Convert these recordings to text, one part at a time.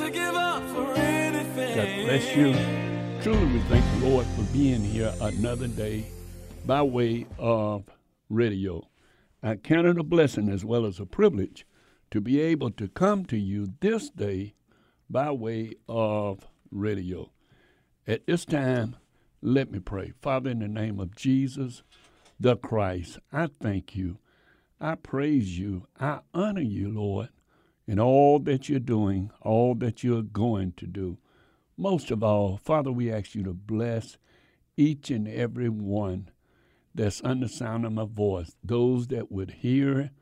to give up for anything. God bless you. Truly, we thank the Lord for being here another day by way of radio. I count it a blessing as well as a privilege to be able to come to you this day by way of radio. At this time, let me pray. Father, in the name of Jesus, the Christ, I thank you. I praise you. I honor you, Lord, in all that you're doing, all that you're going to do. Most of all, Father, we ask you to bless each and every one that's under the sound of my voice, those that would hear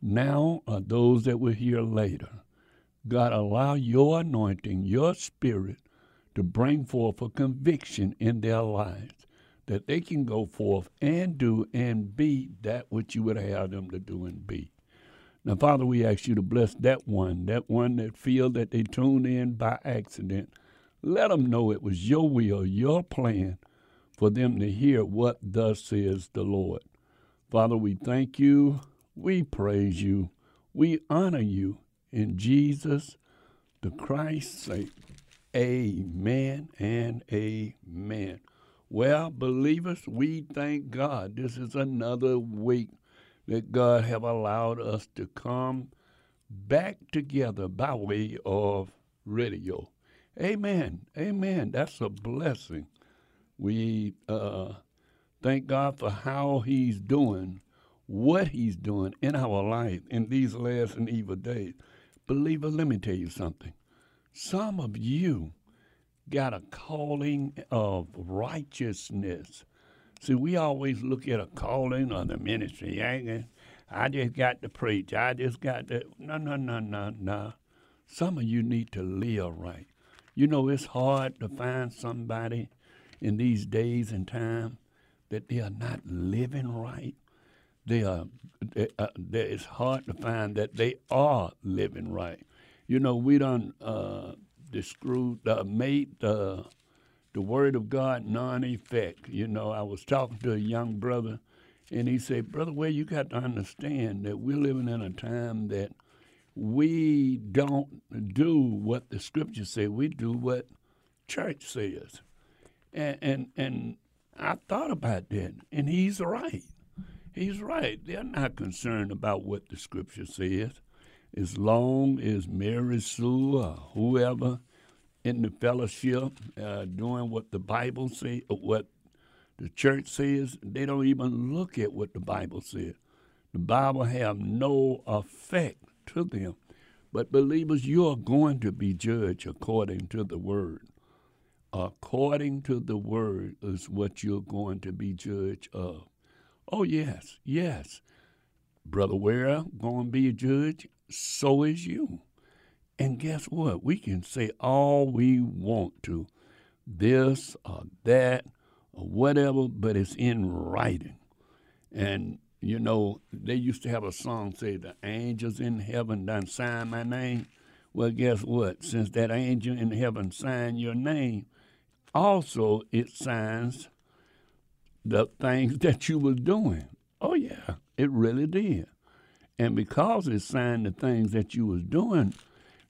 now or those that will hear later. God, allow your anointing, your spirit, to bring forth a conviction in their lives that they can go forth and do and be that which you would have them to do and be. Now, Father, we ask you to bless that one, that one that feel that they tuned in by accident. Let them know it was your will, your plan for them to hear what thus says the Lord. Father, we thank you, we praise you, we honor you in Jesus the Christ's sake. Amen and amen. Well, believers, we thank God. This is another week that God have allowed us to come back together by way of radio. Amen. Amen. That's a blessing. We uh, thank God for how He's doing, what He's doing in our life in these last and evil days. Believer, let me tell you something. Some of you got a calling of righteousness. See, we always look at a calling or the ministry. I, I just got to preach. I just got to. No, no, no, no, no. Some of you need to live right. You know, it's hard to find somebody in these days and time that they are not living right. They are. They, uh, it's hard to find that they are living right. You know, we done uh, the screw uh, made the the word of God non-effect. You know, I was talking to a young brother, and he said, "Brother, well, you got to understand that we're living in a time that we don't do what the scriptures say. We do what church says." And and and I thought about that, and he's right. He's right. They're not concerned about what the scripture says. As long as Mary Sue or whoever in the fellowship uh, doing what the Bible says, what the church says, they don't even look at what the Bible says. The Bible have no effect to them. But believers, you are going to be judged according to the word. According to the word is what you're going to be judged of. Oh yes, yes. Brother Ware going to be a judge, so is you. And guess what? We can say all we want to, this or that or whatever, but it's in writing. And you know, they used to have a song say, "The angels in heaven done sign my name." Well, guess what? Since that angel in heaven signed your name, also it signs the things that you were doing. Oh yeah, it really did. And because it signed the things that you was doing,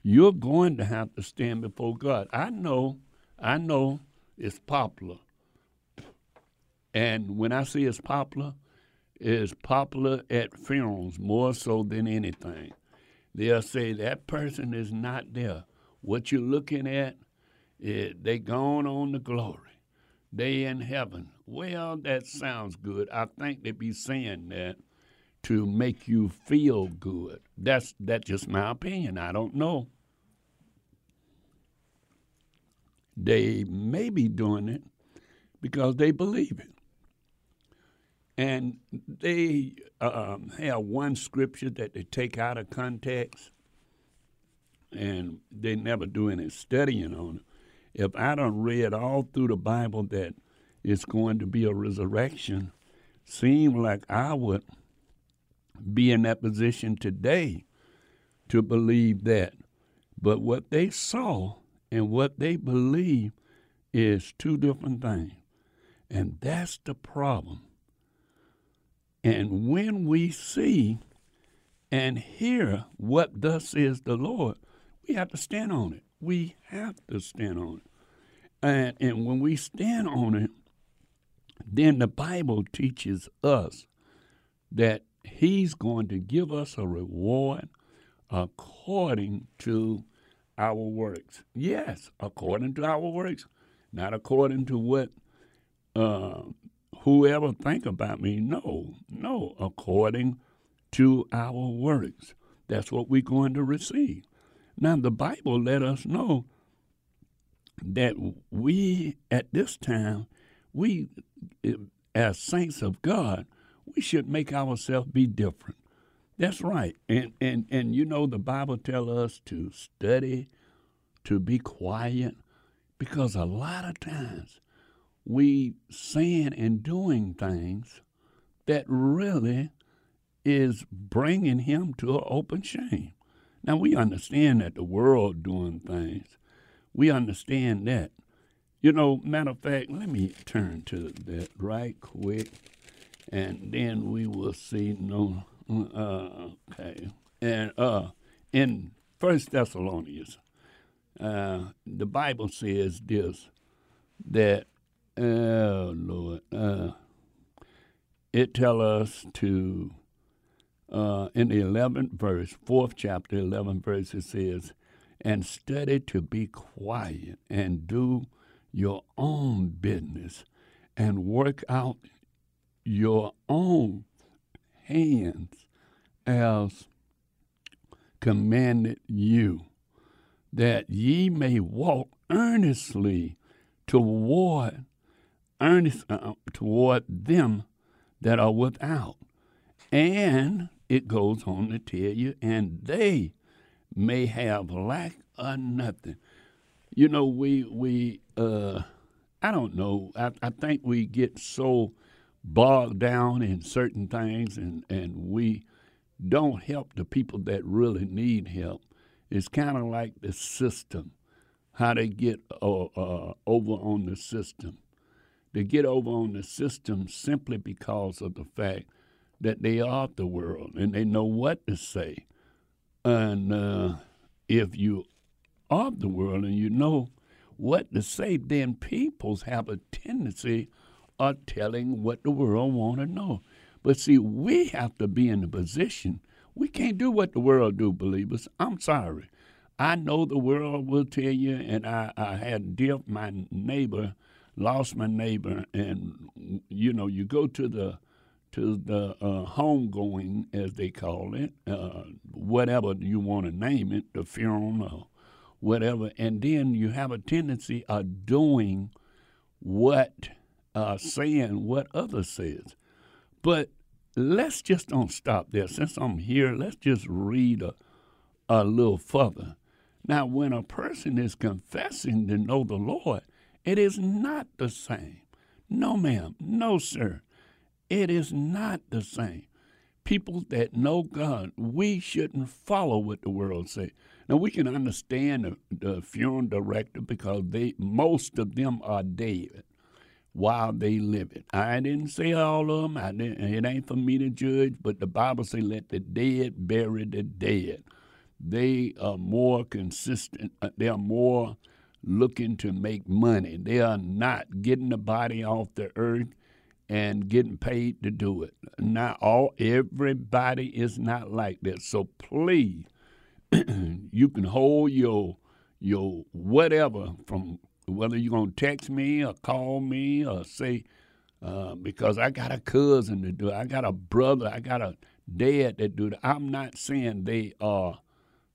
you're going to have to stand before God. I know, I know it's popular. And when I say it's popular, it's popular at funerals more so than anything. They'll say that person is not there. What you're looking at, it, they gone on the glory. They in heaven. Well, that sounds good. I think they be saying that to make you feel good. That's that's just my opinion. I don't know. They may be doing it because they believe it. And they um, have one scripture that they take out of context and they never do any studying on it. If I don't read all through the Bible that it's going to be a resurrection, seem like I would be in that position today to believe that. But what they saw and what they believe is two different things. And that's the problem. And when we see and hear what thus is the Lord, we have to stand on it. We have to stand on it. And, and when we stand on it, then the Bible teaches us that He's going to give us a reward according to our works. Yes, according to our works, not according to what uh, whoever think about me. No, no, according to our works. That's what we're going to receive. Now, the Bible let us know that we, at this time, we, as saints of God, we should make ourselves be different. That's right. And, and, and you know, the Bible tells us to study, to be quiet, because a lot of times we saying and doing things that really is bringing him to an open shame. Now we understand that the world doing things. We understand that. You know, matter of fact, let me turn to that right quick, and then we will see. No, uh, okay, and uh, in First Thessalonians, uh, the Bible says this that oh Lord, uh, it tell us to uh, in the 11th verse, fourth chapter, 11th verse, it says, and study to be quiet and do your own business and work out your own hands as commanded you, that ye may walk earnestly toward earnest uh, toward them that are without, and it goes on to tell you, and they may have lack of nothing. You know, we we uh, I don't know. I, I think we get so bogged down in certain things, and and we don't help the people that really need help. It's kind of like the system, how they get uh, uh, over on the system. They get over on the system simply because of the fact that they are the world and they know what to say. And uh, if you are the world and you know what to say, then peoples have a tendency of telling what the world want to know. But see, we have to be in a position. We can't do what the world do, believers. I'm sorry. I know the world will tell you, and I, I had dear my neighbor, lost my neighbor, and you know, you go to the to the uh, homegoing, as they call it, uh, whatever you want to name it, the funeral whatever, and then you have a tendency of doing what, uh, saying what others says. But let's just don't stop there. Since I'm here, let's just read a, a little further. Now, when a person is confessing to know the Lord, it is not the same. No, ma'am. No, sir. It is not the same. People that know God, we shouldn't follow what the world say. Now we can understand the, the funeral director because they most of them are dead while they live it. I didn't say all of them. I didn't, it ain't for me to judge, but the Bible say, "Let the dead bury the dead." They are more consistent. Uh, they are more looking to make money. They are not getting the body off the earth and getting paid to do it. Not all everybody is not like that. So please, you can hold your your whatever from whether you're gonna text me or call me or say, uh, because I got a cousin to do it, I got a brother, I got a dad that do it. I'm not saying they are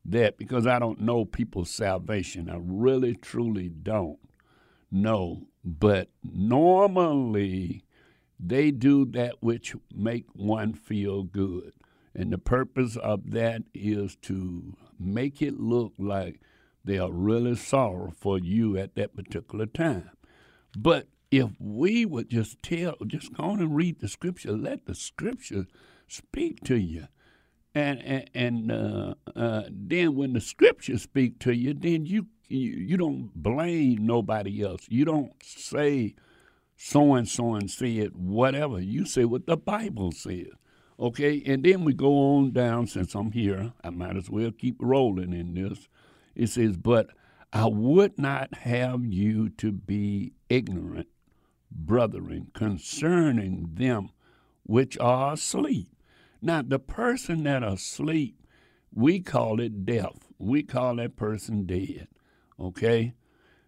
that because I don't know people's salvation. I really truly don't know. But normally they do that which make one feel good. And the purpose of that is to make it look like they are really sorry for you at that particular time. But if we would just tell, just go on and read the scripture, let the scripture speak to you. And, and, and uh, uh, then when the scripture speak to you, then you, you, you don't blame nobody else. You don't say so and so and said whatever. You say what the Bible says. Okay, and then we go on down. Since I'm here, I might as well keep rolling in this. It says, But I would not have you to be ignorant, brethren, concerning them which are asleep. Now, the person that asleep, we call it death. We call that person dead. Okay?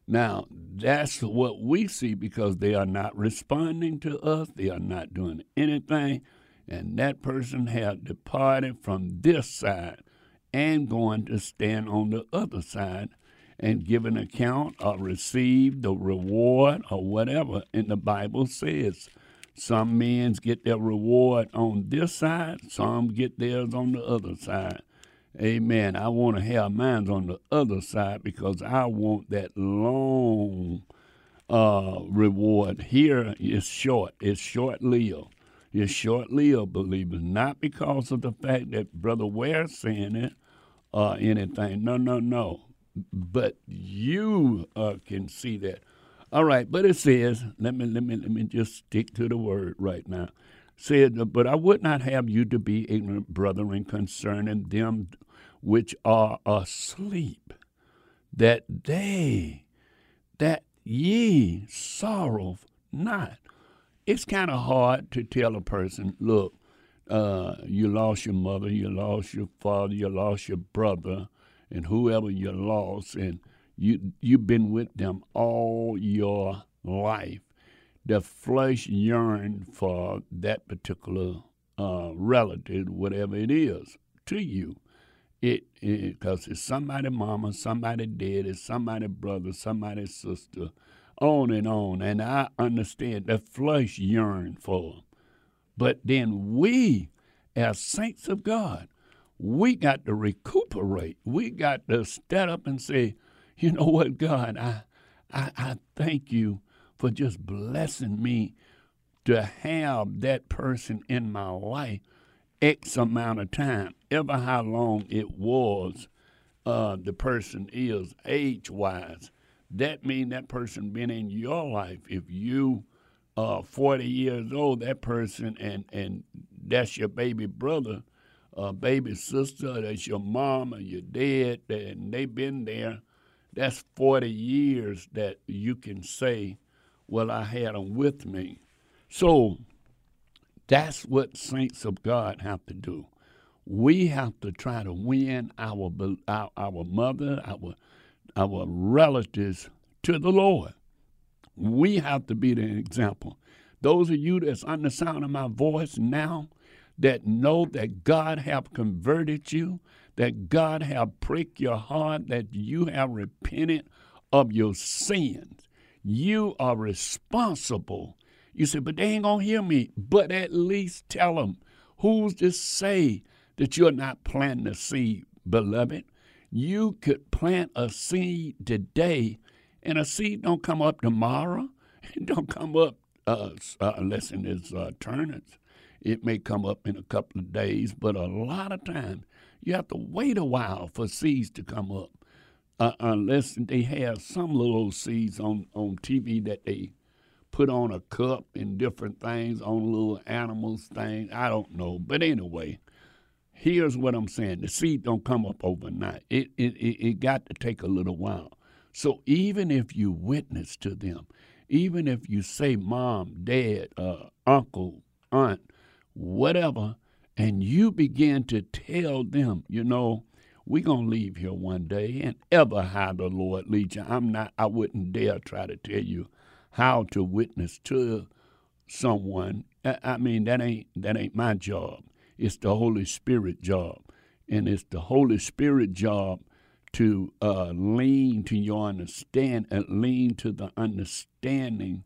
Now, that's what we see because they are not responding to us, they are not doing anything, and that person has departed from this side and going to stand on the other side and give an account or receive the reward or whatever. And the Bible says some men get their reward on this side, some get theirs on the other side. Amen. I want to have mine on the other side because I want that long uh, reward. Here is short. It's short lived. It's short lived, believers. Not because of the fact that Brother Ware's saying it or anything. No, no, no. But you uh, can see that. All right, but it says, let me let me let me just stick to the word right now. Said, but I would not have you to be ignorant, brethren, concerning them which are asleep, that they, that ye sorrow not. It's kind of hard to tell a person, look, uh, you lost your mother, you lost your father, you lost your brother, and whoever you lost, and you you've been with them all your life. The flesh yearn for that particular uh, relative, whatever it is, to you it because it's somebody mama, somebody dad, it's somebody brother, somebody sister, on and on. And I understand the flesh yearn for them. But then we, as saints of God, we got to recuperate. We got to stand up and say, you know what, God, I, I, I thank you for just blessing me to have that person in my life X amount of time, ever how long it was uh, the person is age wise. That mean that person been in your life. If you are 40 years old, that person and and that's your baby brother, uh, baby sister, that's your mom or your dad, and they've been there. That's 40 years that you can say, well, I had them with me. So that's what saints of God have to do. We have to try to win our our, our mother, our our relatives to the Lord. We have to be the example. Those of you that's on the sound of my voice now, that know that God have converted you, that God have pricked your heart, that you have repented of your sins. You are responsible you say, but they ain't going to hear me. But at least tell them. Who's to say that you're not planting a seed, beloved? You could plant a seed today, and a seed don't come up tomorrow. It don't come up uh, uh, unless it's uh, turnips. It may come up in a couple of days, but a lot of times you have to wait a while for seeds to come up. Uh, unless they have some little seeds on, on TV that they put on a cup and different things on little animals things. I don't know, but anyway, here's what I'm saying: the seed don't come up overnight. It it it, got to take a little while. So even if you witness to them, even if you say mom, dad, uh, uncle, aunt, whatever, and you begin to tell them, you know, We're gonna leave here one day, and ever how the Lord leads you. I'm not. I wouldn't dare try to tell you how to witness to someone. I mean, that ain't that ain't my job. It's the Holy Spirit job, and it's the Holy Spirit job to uh, lean to your understand and uh, lean to the understanding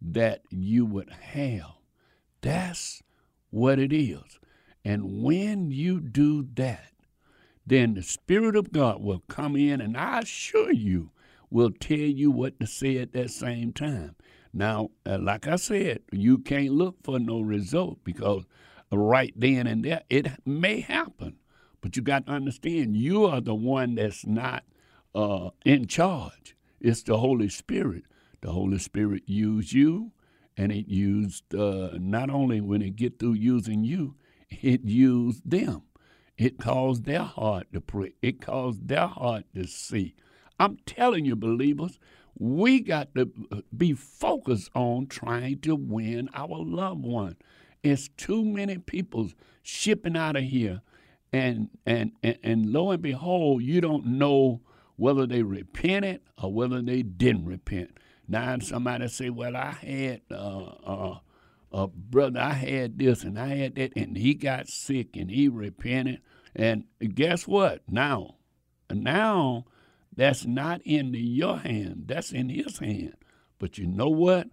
that you would have. That's what it is. And when you do that, then the Spirit of God will come in, and I assure you, will tell you what to say at that same time. Now, uh, like I said, you can't look for no result because right then and there, it may happen. But you got to understand, you are the one that's not uh, in charge. It's the Holy Spirit. The Holy Spirit used you, and it used uh, not only when it get through using you, it used them. It caused their heart to pray. It caused their heart to see. I'm telling you, believers, we got to be focused on trying to win our loved one. It's too many people shipping out of here, and and and, and lo and behold, you don't know whether they repented or whether they didn't repent. Now somebody say, "Well, I had uh, uh, uh, brother, I had this and I had that, and he got sick and he repented." And guess what? Now, now that's not in your hand. That's in his hand. But you know what?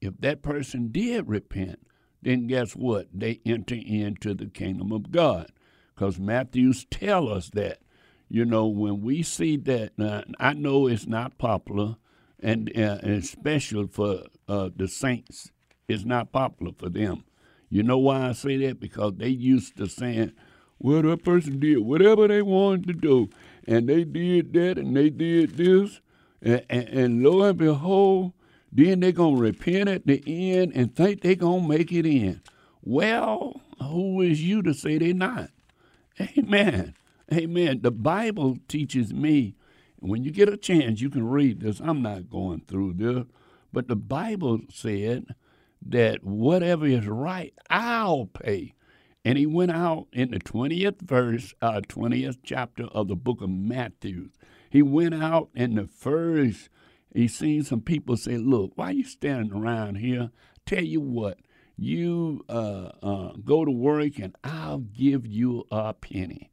If that person did repent, then guess what? They enter into the kingdom of God. Because Matthews tell us that. You know, when we see that, uh, I know it's not popular, and, uh, and special for uh, the saints. It's not popular for them. You know why I say that? Because they used to saying, well, that person did whatever they wanted to do, and they did that, and they did this, and, and, and lo and behold, then they're going to repent at the end and think they're going to make it in. Well, who is you to say they're not? Amen. Amen. The Bible teaches me, when you get a chance, you can read this. I'm not going through this, but the Bible said that whatever is right, I'll pay. And he went out in the 20th verse, uh, 20th chapter of the book of Matthew. He went out in the first, he seen some people say, Look, why you standing around here? Tell you what, you uh, uh, go to work and I'll give you a penny.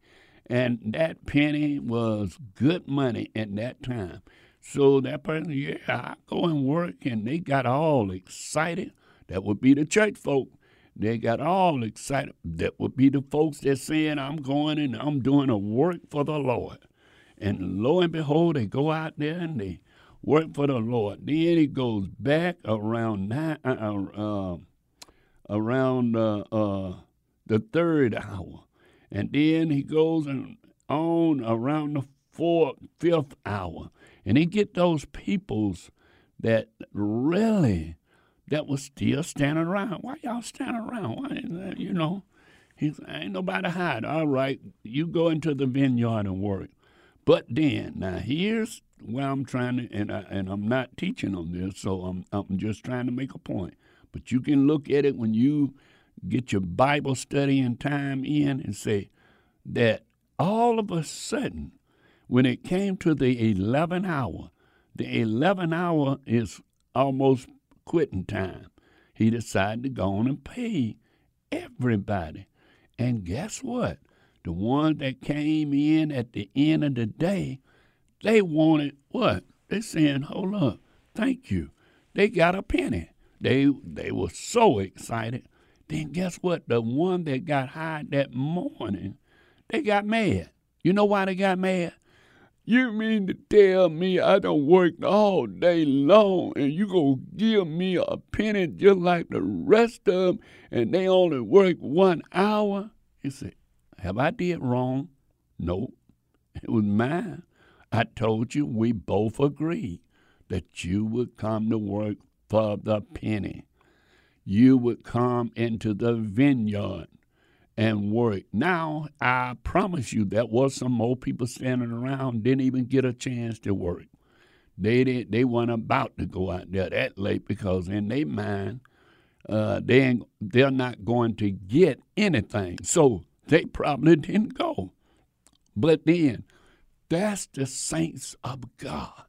And that penny was good money at that time. So that person, yeah, I go and work, and they got all excited. That would be the church folk. They got all excited. That would be the folks that saying, I'm going and I'm doing a work for the Lord. And lo and behold, they go out there and they work for the Lord. Then he goes back around nine, uh, uh, uh around uh, uh, the third hour. And then he goes and on around the fourth, fifth hour. And he get those peoples that really that was still standing around. Why y'all standing around? Why, you know, he's ain't nobody hide. All right, you go into the vineyard and work. But then, now here's where I'm trying to, and I, and I'm not teaching on this, so I'm I'm just trying to make a point. But you can look at it when you get your Bible study and time in and say that all of a sudden, when it came to the 11 hour, the 11 hour is almost quitting time. He decided to go on and pay everybody. And guess what? The ones that came in at the end of the day, they wanted what? They saying, hold up, thank you. They got a penny. They they were so excited. Then guess what? The one that got hired that morning, they got mad. You know why they got mad? You mean to tell me I don't work all day long and you gonna give me a penny just like the rest of them and they only work one hour? He said, have I did wrong? No, it was mine. I told you we both agreed that you would come to work for the penny. You would come into the vineyard and work. Now, I promise you, there was some more people standing around didn't even get a chance to work. They didn't. They weren't about to go out there that late because in their mind, uh, they they're not going to get anything. So they probably didn't go. But then, that's the saints of God.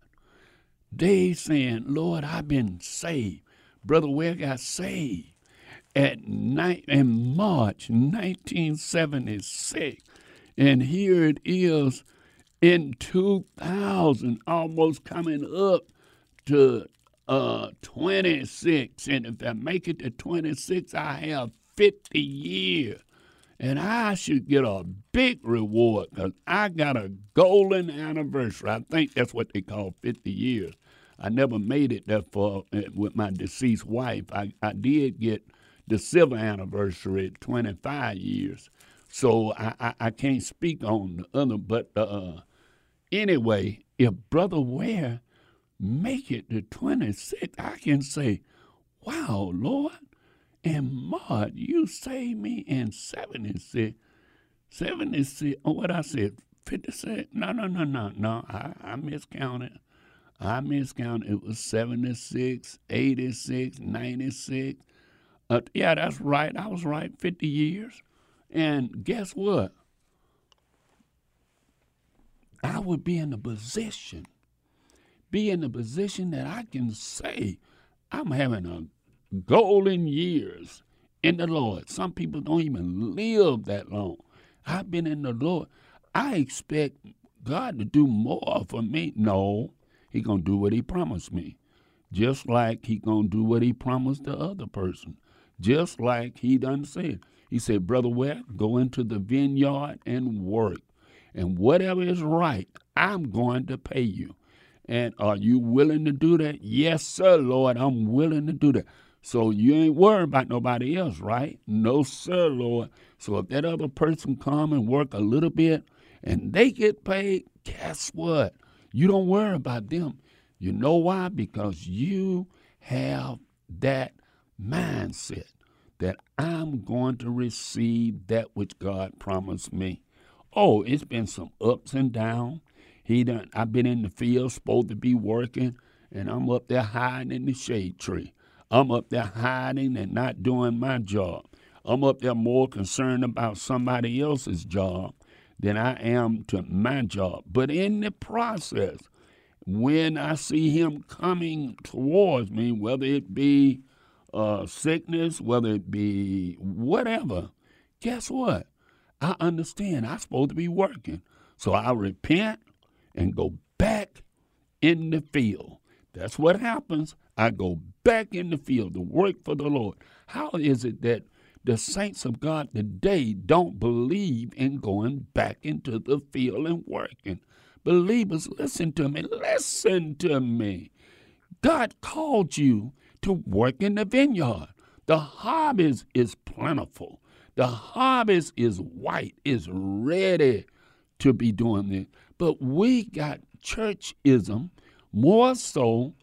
They saying, Lord, I've been saved. Brother Ware got saved at night in March 1976. And here it is in 2000, almost coming up to uh, 26. And if I make it to 26, I have 50 years. And I should get a big reward because I got a golden anniversary. I think that's what they call 50 years. I never made it that far uh, with my deceased wife. I, I did get the silver anniversary at 25 years. So I, I, I can't speak on the other, but uh, anyway, if Brother Ware make it to 26, I can say, wow, Lord, and Maud, you saved me in 76. 76, oh, what I said, 56? No, no, no, no, no, I, I miscounted. I miscounted. It was 76, 86, 96. Uh, yeah, that's right. I was right, 50 years. And guess what? I would be in a position, be in a position that I can say, I'm having a golden years in the Lord. Some people don't even live that long. I've been in the Lord. I expect God to do more for me. No, He gonna do what He promised me, just like He gonna do what He promised the other person, just like He done said. He said, Brother Ware, go into the vineyard and work. And whatever is right, I'm going to pay you. And are you willing to do that? Yes, sir, Lord, I'm willing to do that. So you ain't worried about nobody else, right? No, sir, Lord. So if that other person come and work a little bit and they get paid, guess what? You don't worry about them. You know why? Because you have that mindset that I'm going to receive that which God promised me. Oh, it's been some ups and downs. He done I've been in the field, supposed to be working, and I'm up there hiding in the shade tree. I'm up there hiding and not doing my job. I'm up there more concerned about somebody else's job than I am to my job. But in the process, when I see him coming towards me, whether it be uh, sickness, whether it be whatever, guess what? I understand I'm supposed to be working. So I repent and go back in the field. That's what happens. I go back in the field to work for the Lord. How is it that the saints of God today don't believe in going back into the field and working? Believers, listen to me. Listen to me. God called you to work in the vineyard. The harvest is plentiful. The harvest is white, is ready to be doing it. But we got churchism more so,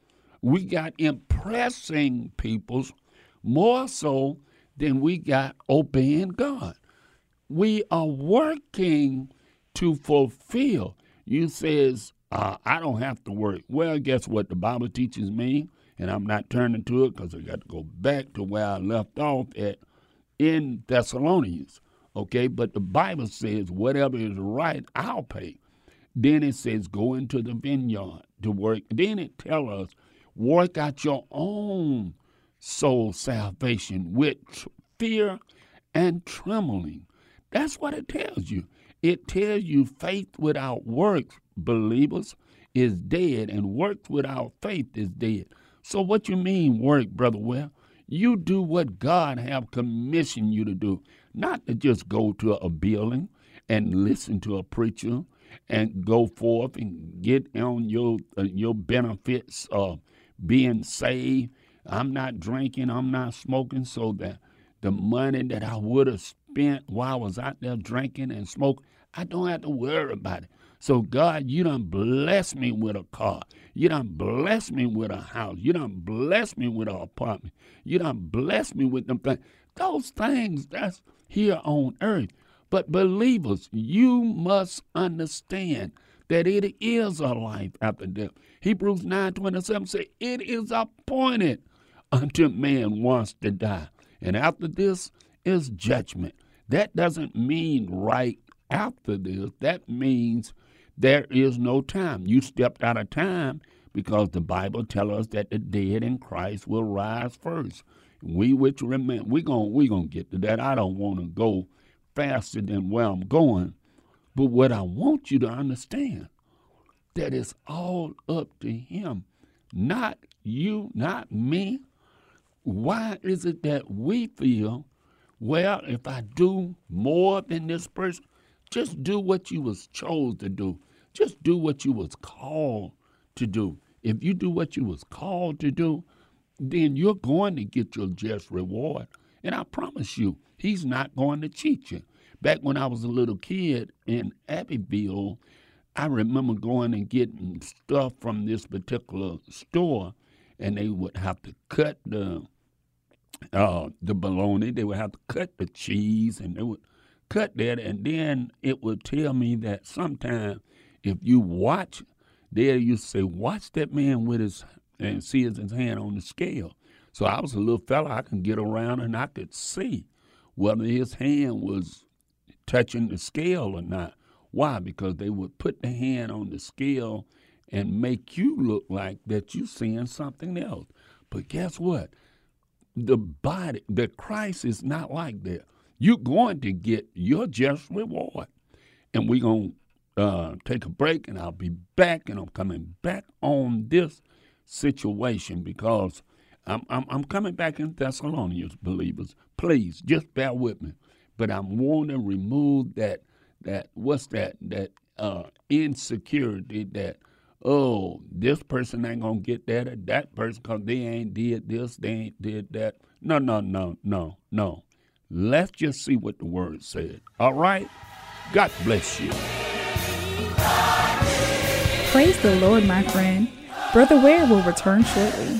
we got impressing peoples more so than we got obeying God. We are working to fulfill. You says, uh, I don't have to work. Well, guess what the Bible teaches me? and I'm not turning to it because I got to go back to where I left off at in Thessalonians. Okay, but the Bible says whatever is right, I'll pay. Then it says go into the vineyard to work. Then it tells us work out your own soul salvation with fear and trembling. That's what it tells you. It tells you faith without works, believers, is dead, and works without faith is dead. So what you mean work, brother? Well, you do what God have commissioned you to do, not to just go to a building and listen to a preacher and go forth and get on your uh, your benefits of being saved. I'm not drinking, I'm not smoking, so that the money that I would have spent while I was out there drinking and smoking, I don't have to worry about it. So, God, you done bless me with a car. You done bless me with a house. You done bless me with an apartment. You done bless me with them things. Those things, that's here on earth. But believers, you must understand that it is a life after death. Hebrews 9 27 says, It is appointed unto man once to die. And after this is judgment. That doesn't mean right after this, that means there is no time. You stepped out of time because the Bible tells us that the dead in Christ will rise first. We which remain, we're going we gonna get to that. I don't want to go faster than where I'm going. But what I want you to understand, that it's all up to him, not you, not me. Why is it that we feel, well, if I do more than this person, just do what you was chose to do. Just do what you was called to do. If you do what you was called to do, then you're going to get your just reward. And I promise you, he's not going to cheat you. Back when I was a little kid in Abbeville, I remember going and getting stuff from this particular store, and they would have to cut the uh, the bologna. They would have to cut the cheese, and they would cut that, and then it would tell me that sometime if you watch, there you say, watch that man with his and see his hand on the scale. So I was a little fella, I could get around and I could see whether his hand was touching the scale or not. Why? Because they would put the hand on the scale and make you look like that you're seeing something else. But guess what? The body, the Christ is not like that. You're going to get your just reward. And we're going to uh, take a break, and I'll be back, and I'm coming back on this situation because I'm, I'm, I'm coming back in Thessalonians, believers. Please, just bear with me. But I want to remove that that what's that that uh, insecurity that oh this person ain't gonna get that or that person because they ain't did this they ain't did that. No no no no no. Let's just see what the word said. All right. God bless you. Praise the Lord, my friend. Brother Ware will return shortly.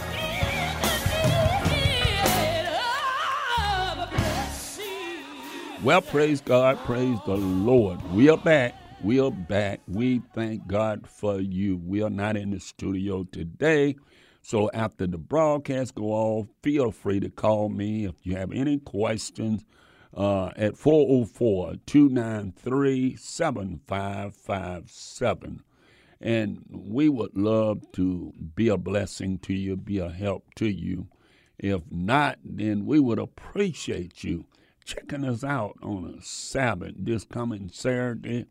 Well, praise God, praise the Lord. We are back. We are back. We thank God for you. We are not in the studio today. So after the broadcast go off, feel free to call me if you have any questions uh, at 404 293 7557. And we would love to be a blessing to you, be a help to you. If not, then we would appreciate you checking us out on a Sabbath this coming Saturday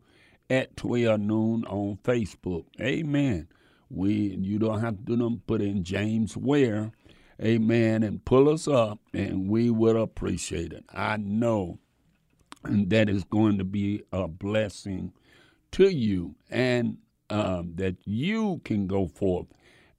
at 12 noon on Facebook. Amen. We you don't have to do them put in James Ware, amen, and pull us up, and we would appreciate it. I know that is going to be a blessing to you, and um, that you can go forth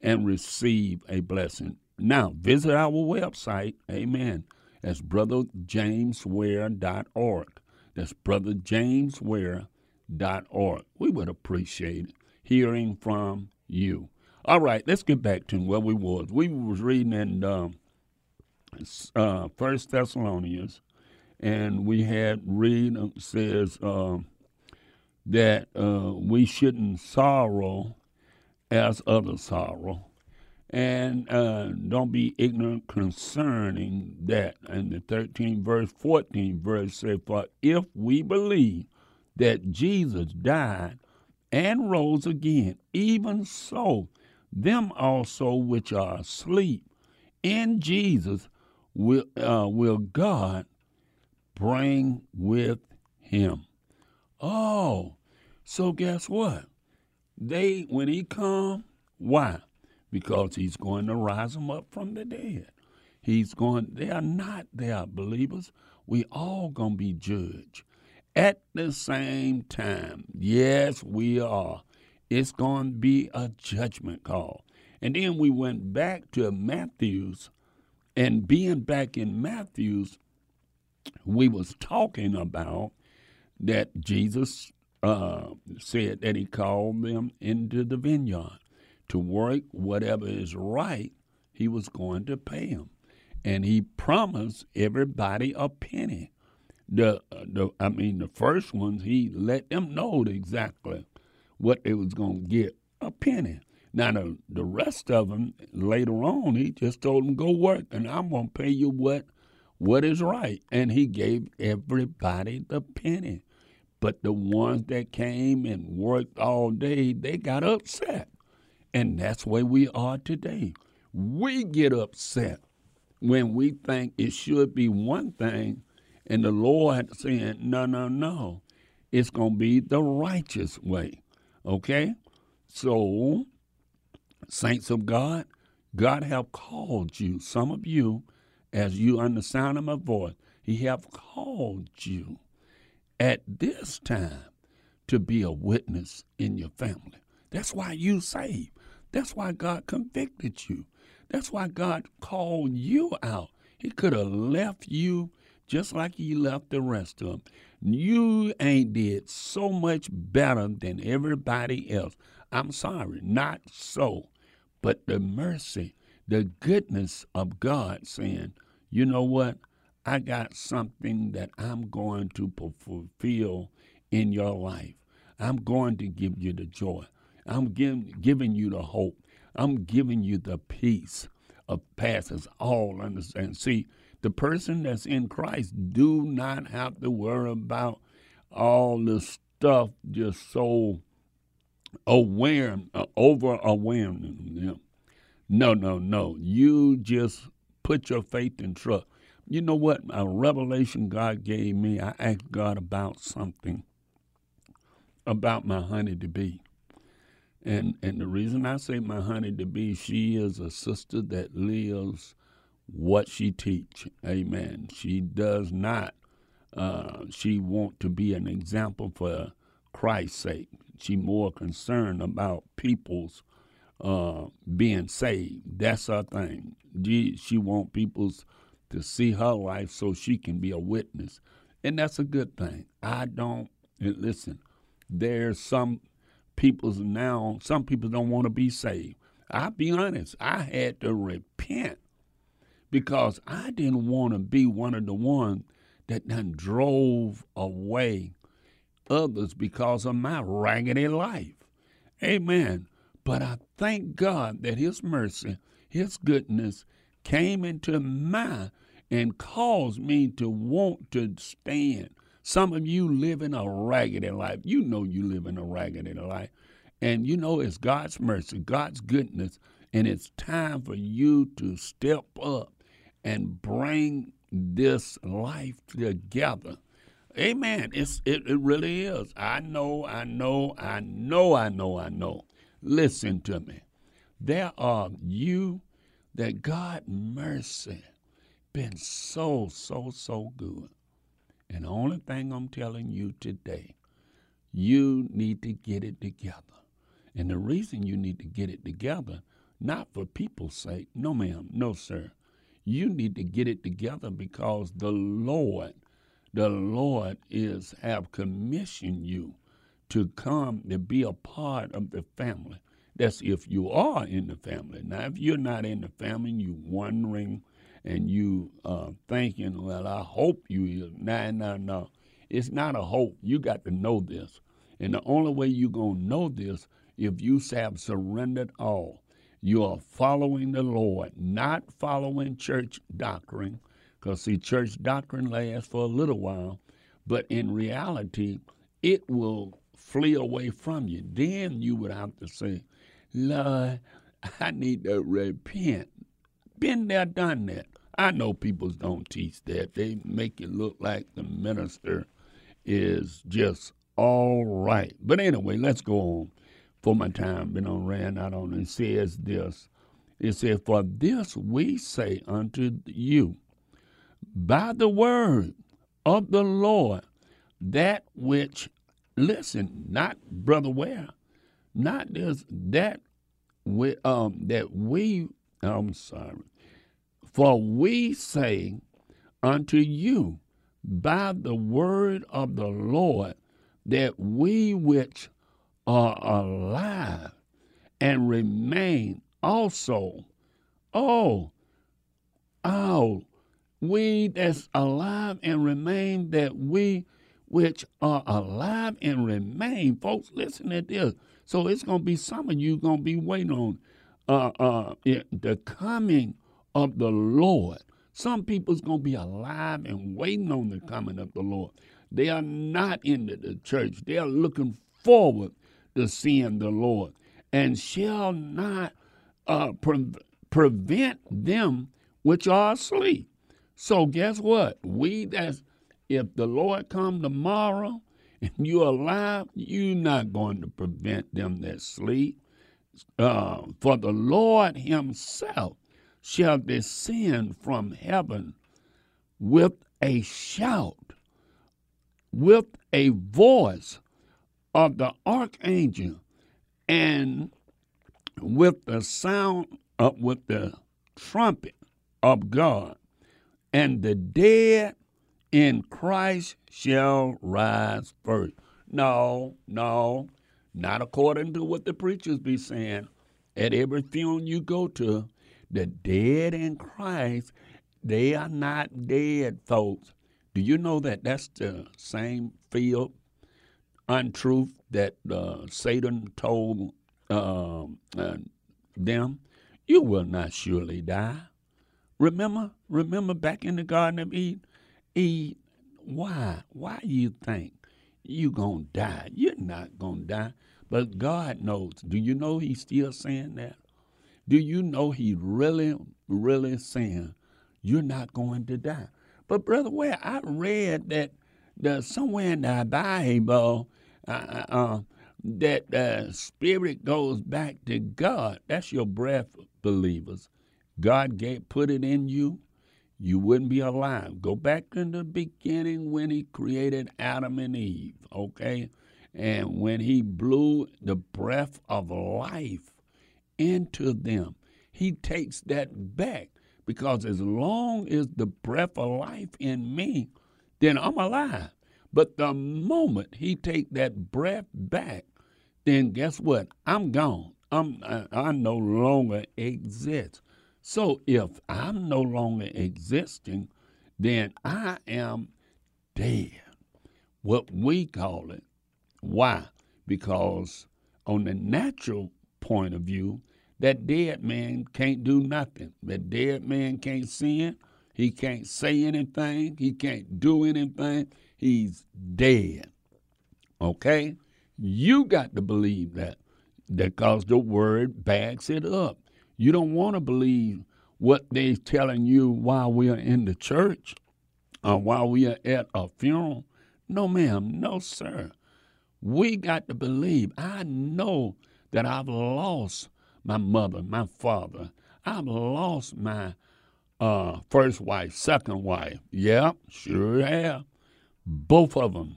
and receive a blessing. Now, visit our website, amen that's brotherjamesware.org. That's brotherjamesware.org. We would appreciate hearing from you. All right, let's get back to where we was. We was reading in um, uh, First Thessalonians, and we had read uh, says uh, that we shouldn't sorrow as others sorrow and uh, don't be ignorant concerning that. And the 13th verse, 14th verse say, For if we believe that Jesus died and rose again, even so, them also which are asleep in Jesus will, uh, will God bring with him. Oh, so guess what? They when he come Why? Because he's going to rise them up from the dead. He's going, they are not, they are believers. We all going to be judged at the same time. Yes, we are. It's going to be a judgment call. And then we went back to Matthew's, and being back in Matthew's, we was talking about that Jesus uh, said that he called them into the vineyard to work whatever is right. He was going to pay him. and he promised everybody a penny. The the I mean the first ones he let them know exactly what they was going to get a penny. Now the the rest of them later on he just told them go work and I'm going to pay you what what is right, and he gave everybody the penny. But the ones that came and worked all day, they got upset. And that's where we are today. We get upset when we think it should be one thing, and the Lord saying, no, no, no. It's going to be the righteous way. Okay? So, saints of God, God have called you, some of you, as you on the sound of my voice, He have called you at this time to be a witness in your family. That's why you saved. That's why God convicted you. That's why God called you out. He could have left you just like he left the rest of them. You ain't did so much better than everybody else. I'm sorry, not so. But the mercy, the goodness of God saying, you know what? I got something that I'm going to fulfill in your life. I'm going to give you the joy. I'm give, giving you the hope. I'm giving you the peace of passes all understand. See, the person that's in Christ do not have to worry about all the stuff just so aware, uh, over awareness. Yeah. No, no, no. You just put your faith and trust. You know what? A revelation God gave me, I asked God about something about my honey to be. And and the reason I say my honey to be, she is a sister that lives what she teach. Amen. She does not. Uh, she want to be an example for Christ's sake. She more concerned about people's uh, being saved. That's her thing. She, she want people's to see her life so she can be a witness. And that's a good thing. I don't, listen, there's some people's now, some people don't want to be saved. I'll be honest, I had to repent because I didn't want to be one of the ones that done drove away others because of my raggedy life. Amen. But I thank God that His mercy, His goodness came into my and caused me to want to stand. Some of you live in a raggedy life. You know you live in a raggedy life. And you know it's God's mercy, God's goodness, and it's time for you to step up and bring this life together. Amen. It's it, it really is. I know, I know, I know, I know, I know. Listen to me. There are you that God mercy been so, so, so good. And the only thing I'm telling you today, you need to get it together. And the reason you need to get it together, not for people's sake, no, ma'am, no, sir. You need to get it together because the Lord, the Lord is have commissioned you to come to be a part of the family. That's if you are in the family. Now, if you're not in the family, you wondering and you uh, thinking, well, I hope you is. No, no, no. It's not a hope. You got to know this. And the only way you're going to know this if you have surrendered all. You are following the Lord, not following church doctrine, because see, church doctrine lasts for a little while, but in reality, it will flee away from you. Then you would have to say, Lord, I need to repent. Been there, done that. I know people don't teach that. They make it look like the minister is just all right. But anyway, let's go on. for my time been on ran out on it says this. It says, For this we say unto you, by the word of the Lord, that which listen, not brother Ware, not this that we um that we I'm sorry. For we say unto you by the word of the Lord that we which are alive and remain also. Oh, oh, we that's alive and remain, that we which are alive and remain. Folks, listen to this. So it's going to be some of you going to be waiting on uh, uh, the coming of the Lord. Some people's going to be alive and waiting on the coming of the Lord. They are not into the church. They are looking forward to seeing the Lord and shall not uh, pre- prevent them which are asleep. So guess what? We that's if the Lord come tomorrow and you're alive, you're not going to prevent them that sleep. Uh, for the Lord Himself shall descend from heaven with a shout, with a voice of the archangel, and with the sound of with the trumpet of God, and the dead in Christ shall rise first. No, no, not according to what the preachers be saying. At every funeral you go to, the dead in Christ, they are not dead, folks. Do you know that that's the same field untruth that uh, Satan told uh, uh, them? You will not surely die. Remember, remember back in the Garden of Eden, Eve, why, why you think you gonna die? You're not gonna die. But God knows. Do you know He's still saying that? Do you know He really, really saying you're not going to die? But brother, Ware I read that the somewhere in the Bible uh, uh, uh that the spirit goes back to God. That's your breath, believers. God gave, put it in you, you wouldn't be alive. Go back to the beginning when He created Adam and Eve, okay? And when He blew the breath of life into them, He takes that back because as long as the breath of life in me, then I'm alive. But the moment He take that breath back, then guess what? I'm gone. I'm I, I no longer exist. So if I'm no longer existing, then I am dead. What we call it. Why? Because on the natural point of view, that dead man can't do nothing. That dead man can't sin. He can't say anything. He can't do anything. He's dead. Okay? You got to believe that because the word backs it up. You don't want to believe what they're telling you while we are in the church or while we are at a funeral. No, ma'am. No, sir. We got to believe. I know that I've lost my mother, my father. I've lost my uh, first wife, second wife. Yeah, sure have. Both of them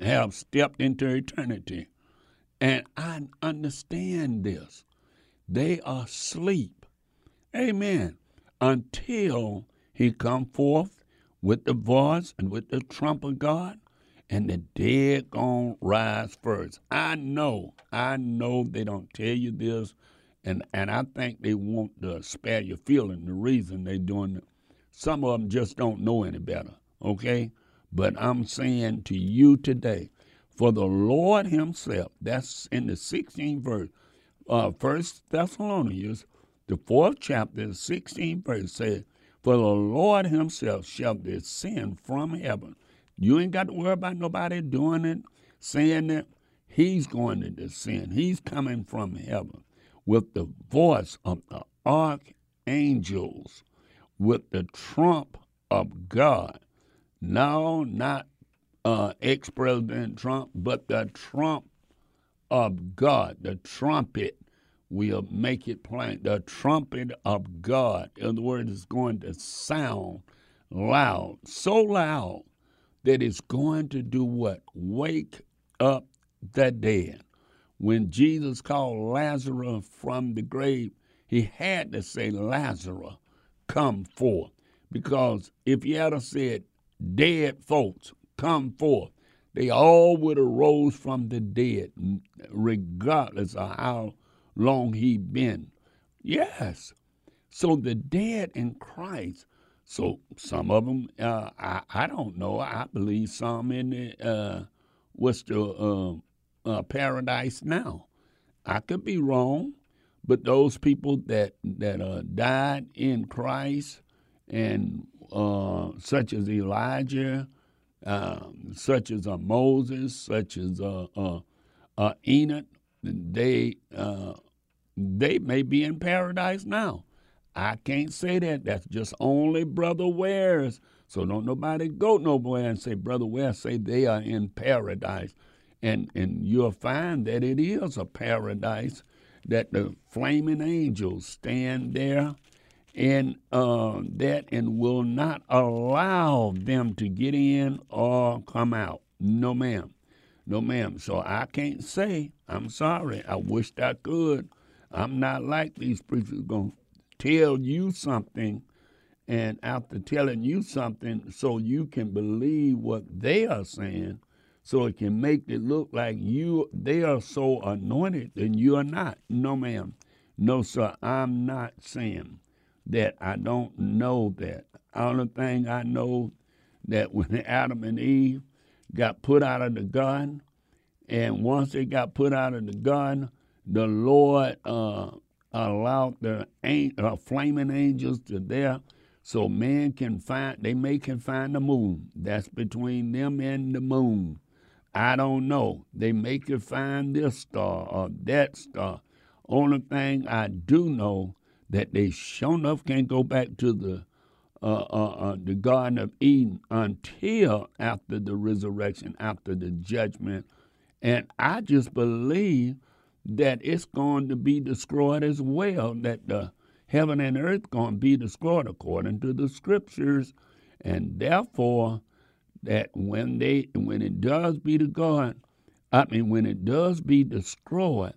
have stepped into eternity. And I understand this. They are asleep. Amen. Until he come forth with the voice and with the trump of God, and the dead gonna rise first. I know, I know they don't tell you this, and and I think they want to spare your feeling. The reason they doing it, some of them just don't know any better. Okay, but I'm saying to you today, for the Lord Himself, that's in the 16th verse, uh, First Thessalonians, the fourth chapter, 16th verse says, For the Lord Himself shall descend from heaven. You ain't got to worry about nobody doing it, saying it. He's going to descend. He's coming from heaven with the voice of the archangels, with the trump of God. No, not uh, ex President Trump, but the trump of God, the trumpet will make it plain. The trumpet of God, in other words, is going to sound loud, so loud that it's going to do what? Wake up the dead. When Jesus called Lazarus from the grave, he had to say, Lazarus, come forth. Because if he had said, dead folks, come forth, they all would have rose from the dead, regardless of how long he been. Yes. So the dead in Christ. So some of them, uh, I, I don't know. I believe some in the uh, what's the uh, uh, paradise now. I could be wrong, but those people that that uh, died in Christ and uh, such as Elijah, um, such as uh, Moses, such as uh Enoch, they they may be in paradise now. I can't say that. That's just only Brother Wares. So don't nobody go nowhere and say Brother Wares say they are in paradise, and and you'll find that it is a paradise that the flaming angels stand there and uh, that and will not allow them to get in or come out. No, ma'am. No, ma'am. So I can't say, I'm sorry. I wished I could. I'm not like these preachers going tell you something, and after telling you something, so you can believe what they are saying, so it can make it look like you they are so anointed and you are not. No, ma'am. No, sir. I'm not saying that I don't know that. Only thing I know that when Adam and Eve got put out of the garden, and once they got put out of the garden, the Lord uh, allowed the uh, flaming angels to there, so man can find. They may can find the moon. That's between them and the moon. I don't know. They may can find this star or that star. Only thing I do know that they sure enough can't go back to the uh, uh, uh, the Garden of Eden until after the resurrection, after the judgment. And I just believe that it's going to be destroyed as well, that the heaven and earth going to be destroyed according to the scriptures. And therefore, that when they when it does be the God, I mean when it does be destroyed,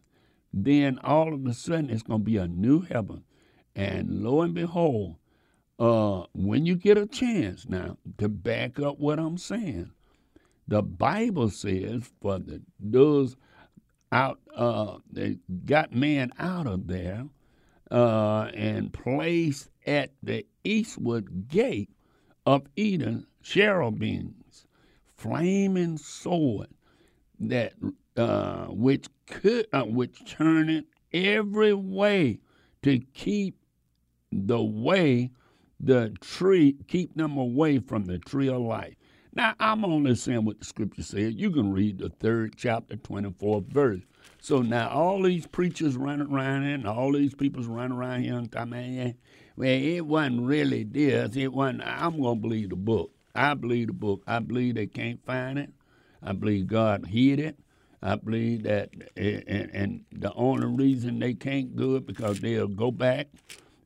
then all of a sudden it's going to be a new heaven and lo and behold, uh, when you get a chance now to back up what I'm saying, the Bible says for the those out uh, they got man out of there uh, and placed at the eastward gate of Eden cherubims, flaming sword that uh, which could uh, which turned every way to keep the way the tree, keep them away from the tree of life. Now, I'm only saying what the scripture says. You can read the third chapter, 24th verse. So now all these preachers running around here and all these people's running around here and talking, well, it wasn't really this. It wasn't. I'm going to believe the book. I believe the book. I believe they can't find it. I believe God hid it. I believe that, and, and the only reason they can't do it because they'll go back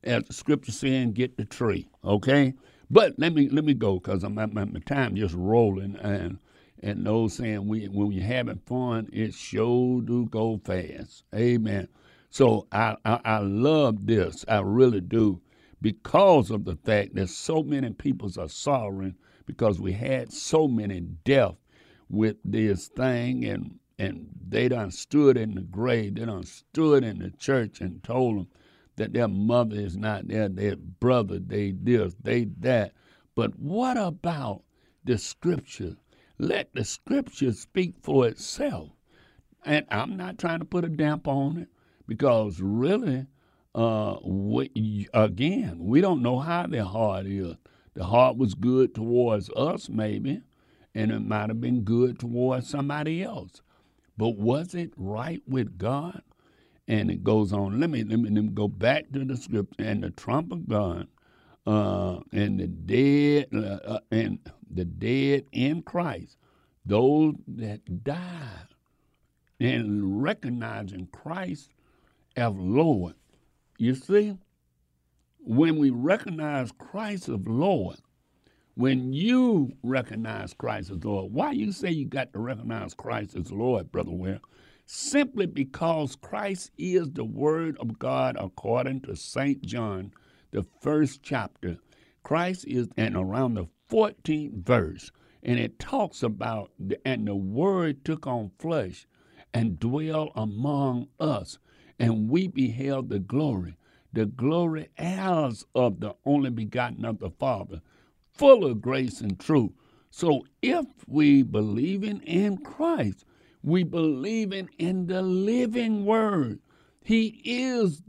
as the scripture saying, get the tree. Okay, but let me let me go because I'm at my, my time just rolling and and those saying we when you're having fun, it sure do go fast. Amen. So I, I I love this. I really do because of the fact that so many peoples are sorrowing because we had so many death with this thing and and they done stood in the grave, they done stood in the church and told them that their mother is not there, their brother, they this, they that. But what about the scripture? Let the scripture speak for itself. And I'm not trying to put a damp on it because really, uh, we, again, we don't know how their heart is. The heart was good towards us, maybe, and it might have been good towards somebody else. But was it right with God? And it goes on. Let me let me, let me go back to the scripture and the trump of God, uh, and the dead uh, uh, and the dead in Christ, those that died and recognizing Christ as Lord. You see, when we recognize Christ as Lord, when you recognize Christ as Lord, why you say you got to recognize Christ as Lord, Brother Ware? Simply because Christ is the Word of God according to St. John, the first chapter. Christ is, and around the 14th verse, and it talks about, the, and the Word took on flesh and dwelt among us, and we beheld the glory, the glory as of the only begotten of the Father, full of grace and truth. So if we believing in Christ, we believing in the living word. He is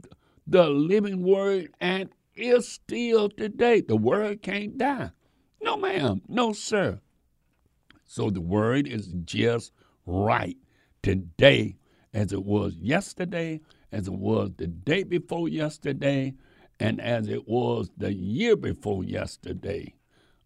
the living word and is still today. The word can't die. No, ma'am. No, sir. So the word is just right today as it was yesterday, as it was the day before yesterday, and as it was the year before yesterday.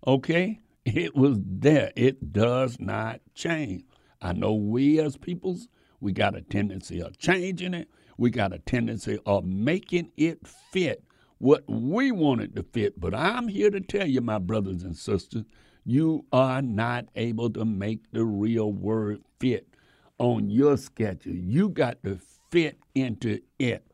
Okay? It was there. It does not change. I know we as peoples, we got a tendency of changing it. We got a tendency of making it fit what we want it to fit. But I'm here to tell you, my brothers and sisters, you are not able to make the real word fit on your schedule. You got to fit into it.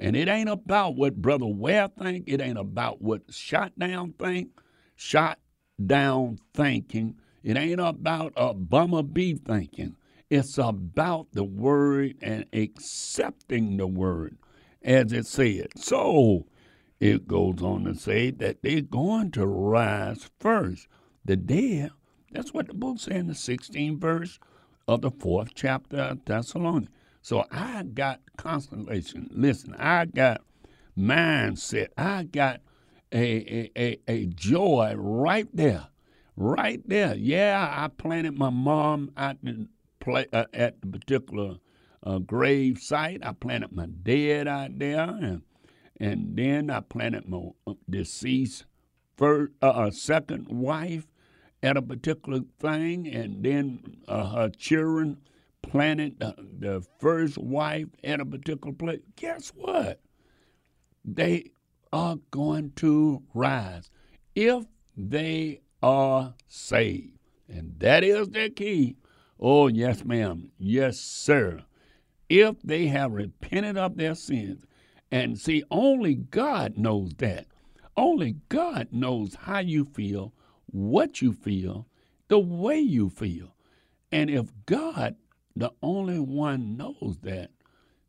And it ain't about what Brother Ware think. It ain't about what shot down think. Shot down thinking. It ain't about a bummer bee thinking. It's about the word and accepting the word as it said. So it goes on to say that they're going to rise first. The dead, that's what the book says in the 16th verse of the fourth chapter of Thessalonians. So I got constellation. Listen, I got mindset. I got a, a, a, a joy right there. Right there. Yeah, I planted my mom at the, play, uh, at the particular uh, grave site. I planted my dad out there. And, and then I planted my uh, deceased first, uh, uh, second wife at a particular thing, and then uh, her children planted the, the first wife at a particular place. Guess what? They are going to rise if they are saved. And that is the key. Oh, yes, ma'am. Yes, sir. If they have repented of their sins. And see, only God knows that. Only God knows how you feel what you feel, the way you feel. And if God, the only one, knows that,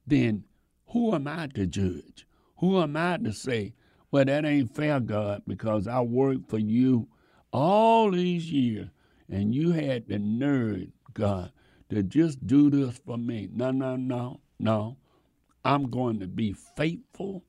then who am I to judge? Who am I to say, well, that ain't fair, God, because I worked for you all these years and you had the nerve, God, to just do this for me. No, no, no, no. I'm going to be faithful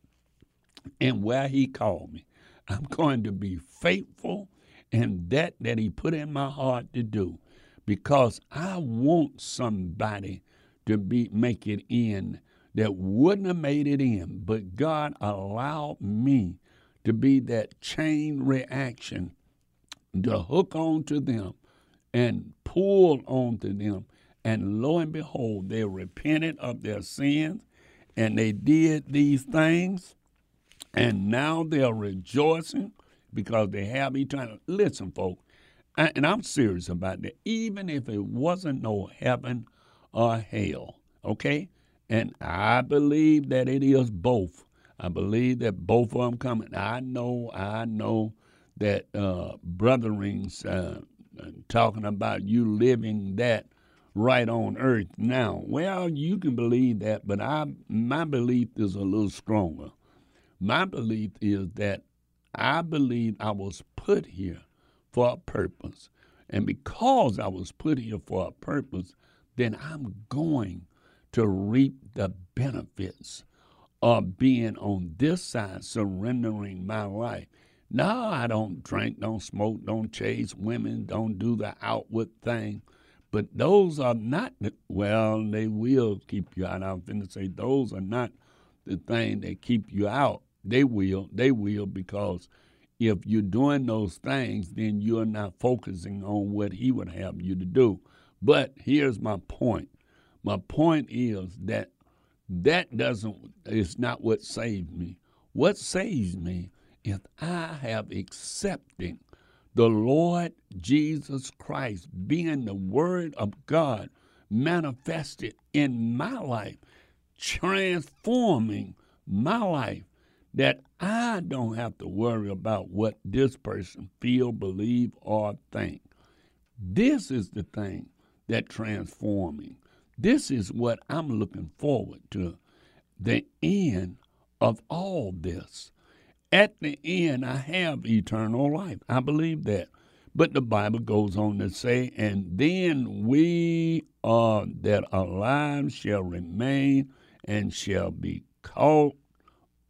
in where He called me. I'm going to be faithful in that that he put in my heart to do because I want somebody to be make it in that wouldn't have made it in, but God allowed me to be that chain reaction to hook on to them and pull on to them. And lo and behold, they repented of their sins and they did these things, and now they're rejoicing because they have eternal. Listen, folks, and I'm serious about that. Even if it wasn't no heaven or hell, okay? And I believe that it is both. I believe that both of them coming. I know, I know that uh, brotherings uh, talking about you living that right on earth now. Well, you can believe that, but I my belief is a little stronger. My belief is that I believe I was put here for a purpose. And because I was put here for a purpose, then I'm going to reap the benefits of being on this side, surrendering my life. No, I don't drink, don't smoke, don't chase women, don't do the outward thing. But those are not, the, well, they will keep you out. I'm going to say those are not the thing that keep you out. They will. They will because if you're doing those things, then you're not focusing on what He would have you to do. But here's my point. My point is that that doesn't is not what saved me. What saves me is I have accepted the Lord Jesus Christ being the Word of God manifested in my life, transforming my life, that I don't have to worry about what this person feel, believe, or think. This is the thing that transforming. This is what I'm looking forward to. The end of all this. At the end, I have eternal life. I believe that. But the Bible goes on to say, and then we are that alive shall remain and shall be caught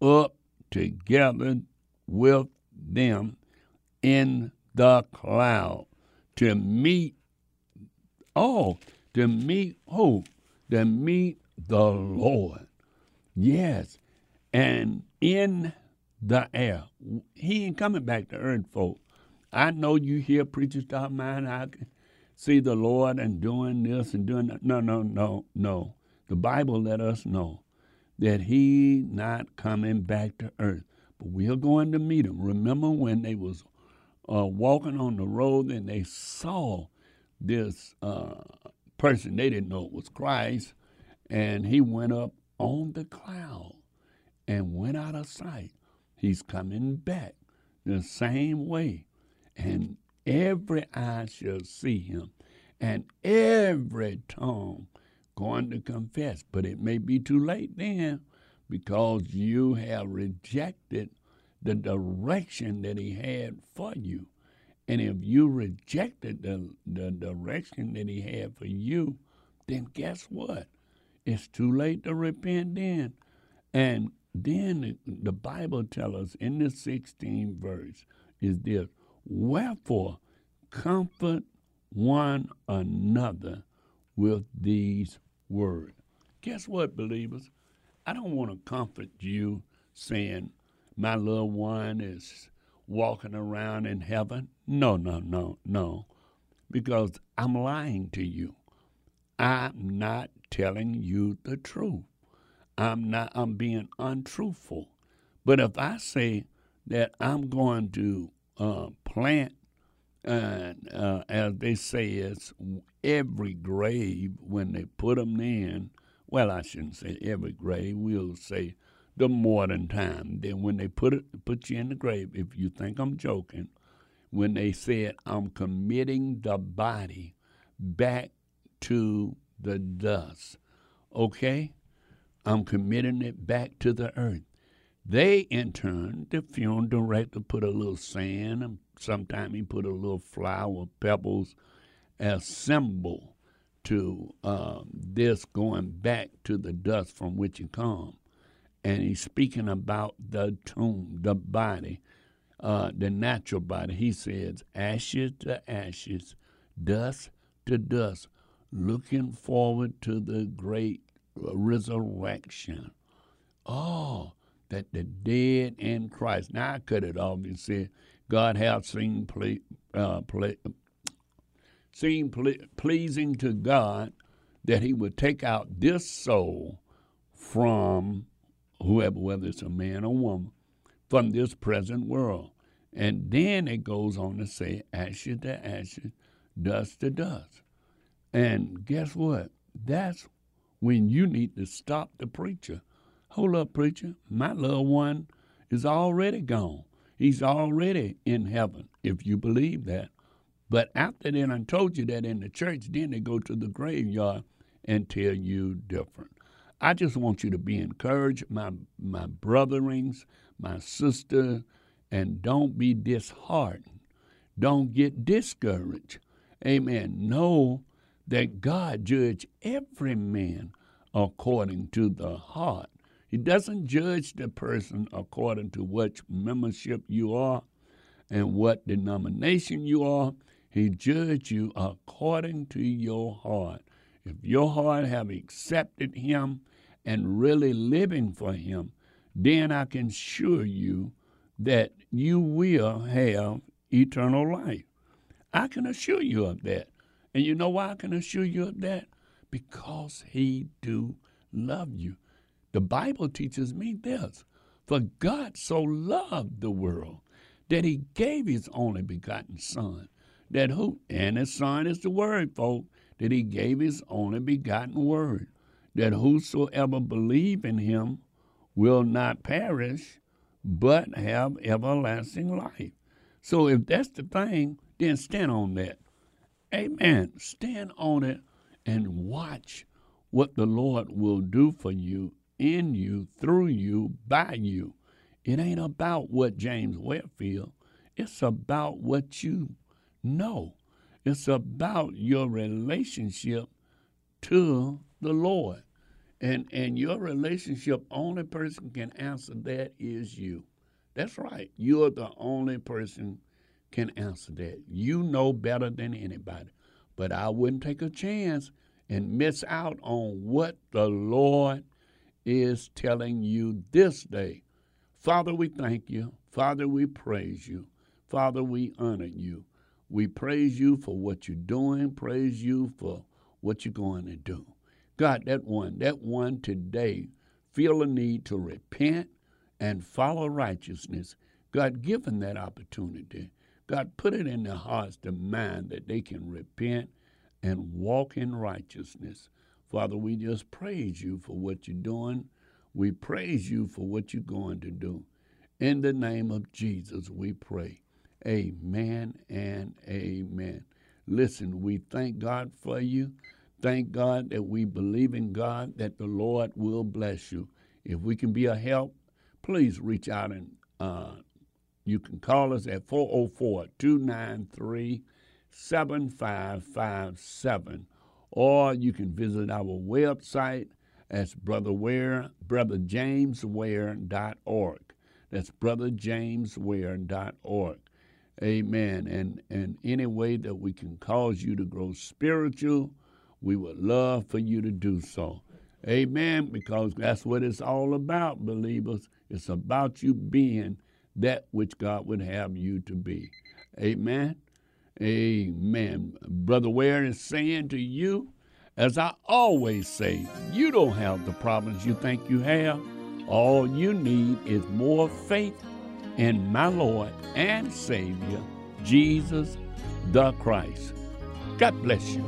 up together with them in the cloud to meet oh to meet who to meet the lord yes and in the air. He ain't coming back to earth folks i know you hear preachers talk man i can see the lord and doing this and doing that. No no no no. The bible let us know that he not coming back to earth, but we're going to meet him. Remember when they was uh, walking on the road and they saw this uh, person, they didn't know it was Christ, and he went up on the cloud and went out of sight. He's coming back the same way, and every eye shall see him, and every tongue going to confess, but it may be too late then because you have rejected the direction that He had for you. And if you rejected the, the direction that He had for you, then guess what? It's too late to repent then. And then the Bible tells us in the 16th verse is this Wherefore, comfort one another with these words. Guess what, believers? I don't want to comfort you saying my little one is walking around in heaven. No, no, no, no. Because I'm lying to you. I'm not telling you the truth. I'm not I'm being untruthful. But if I say that I'm going to uh, plant and uh, as they say, it's every grave when they put them in. Well, I shouldn't say every grave. We'll say the modern time. Then when they put it, put you in the grave, if you think I'm joking, when they said I'm committing the body back to the dust, okay? I'm committing it back to the earth. They, in turn, the funeral director put a little sand and Sometimes he put a little flower, pebbles, as symbol to um, this going back to the dust from which it come. And he's speaking about the tomb, the body, uh, the natural body. He says, ashes to ashes, dust to dust, looking forward to the great resurrection. Oh, that the dead in Christ. Now I it off and said, God hath seen ple- uh, ple- seemed ple- pleasing to God that He would take out this soul from whoever, whether it's a man or woman, from this present world. And then it goes on to say, ashes to ashes, dust to dust. And guess what? That's when you need to stop the preacher. Hold up, preacher. My little one is already gone. He's already in heaven, if you believe that. But after then, I told you that in the church, then they go to the graveyard and tell you different. I just want you to be encouraged, my my brotherings, my sister, and don't be disheartened. Don't get discouraged. Amen. Know that God judge every man according to the heart. He doesn't judge the person according to which membership you are and what denomination you are. He judges you according to your heart. If your heart have accepted him and really living for him, then I can assure you that you will have eternal life. I can assure you of that. And you know why I can assure you of that? Because he do love you. The Bible teaches me this. For God so loved the world that he gave his only begotten son. That who and his son is the word, folks, that he gave his only begotten word. That whosoever believe in him will not perish, but have everlasting life. So if that's the thing, then stand on that. Amen. Stand on it and watch what the Lord will do for you, in you, through you, by you. It ain't about what James feels. It's about what you know. It's about your relationship to the Lord. And and your relationship, only person can answer that is you. That's right. You're the only person can answer that. You know better than anybody. But I wouldn't take a chance and miss out on what the Lord is telling you this day. Father, we thank you. Father, we praise you. Father, we honor you. We praise you for what you're doing, praise you for what you're going to do. God, that one, that one today feel a need to repent and follow righteousness. God, give them that opportunity. God, put it in their hearts, the mind that they can repent and walk in righteousness. Father, we just praise you for what you're doing. We praise you for what you're going to do. In the name of Jesus, we pray. Amen and amen. Listen, we thank God for you. Thank God that we believe in God that the Lord will bless you. If we can be a help, please reach out and uh, you can call us at 404 293 7557 or you can visit our website at Brother Ware, brotherjamesware.org. That's brotherjamesware.org. Amen. And and any way that we can cause you to grow spiritual, we would love for you to do so. Amen. Because that's what it's all about, believers. It's about you being that which God would have you to be. Amen. Amen. Brother Ware is saying to you, as I always say, you don't have the problems you think you have. All you need is more faith in my Lord and Savior, Jesus the Christ. God bless you.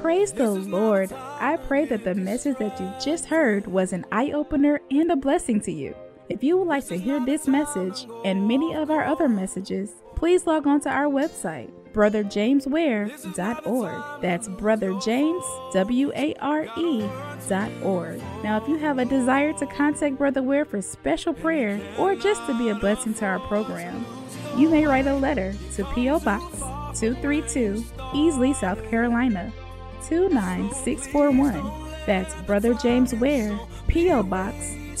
Praise the Lord. I pray that the message that you just heard was an eye opener and a blessing to you. If you would like to hear this message and many of our other messages, please log on to our website, brotherjamesware.org. That's brotherjamesware.org. Now, if you have a desire to contact Brother Ware for special prayer or just to be a blessing to our program, you may write a letter to P.O. Box 232, Easley, South Carolina 29641. That's Brother James Ware, P.O. Box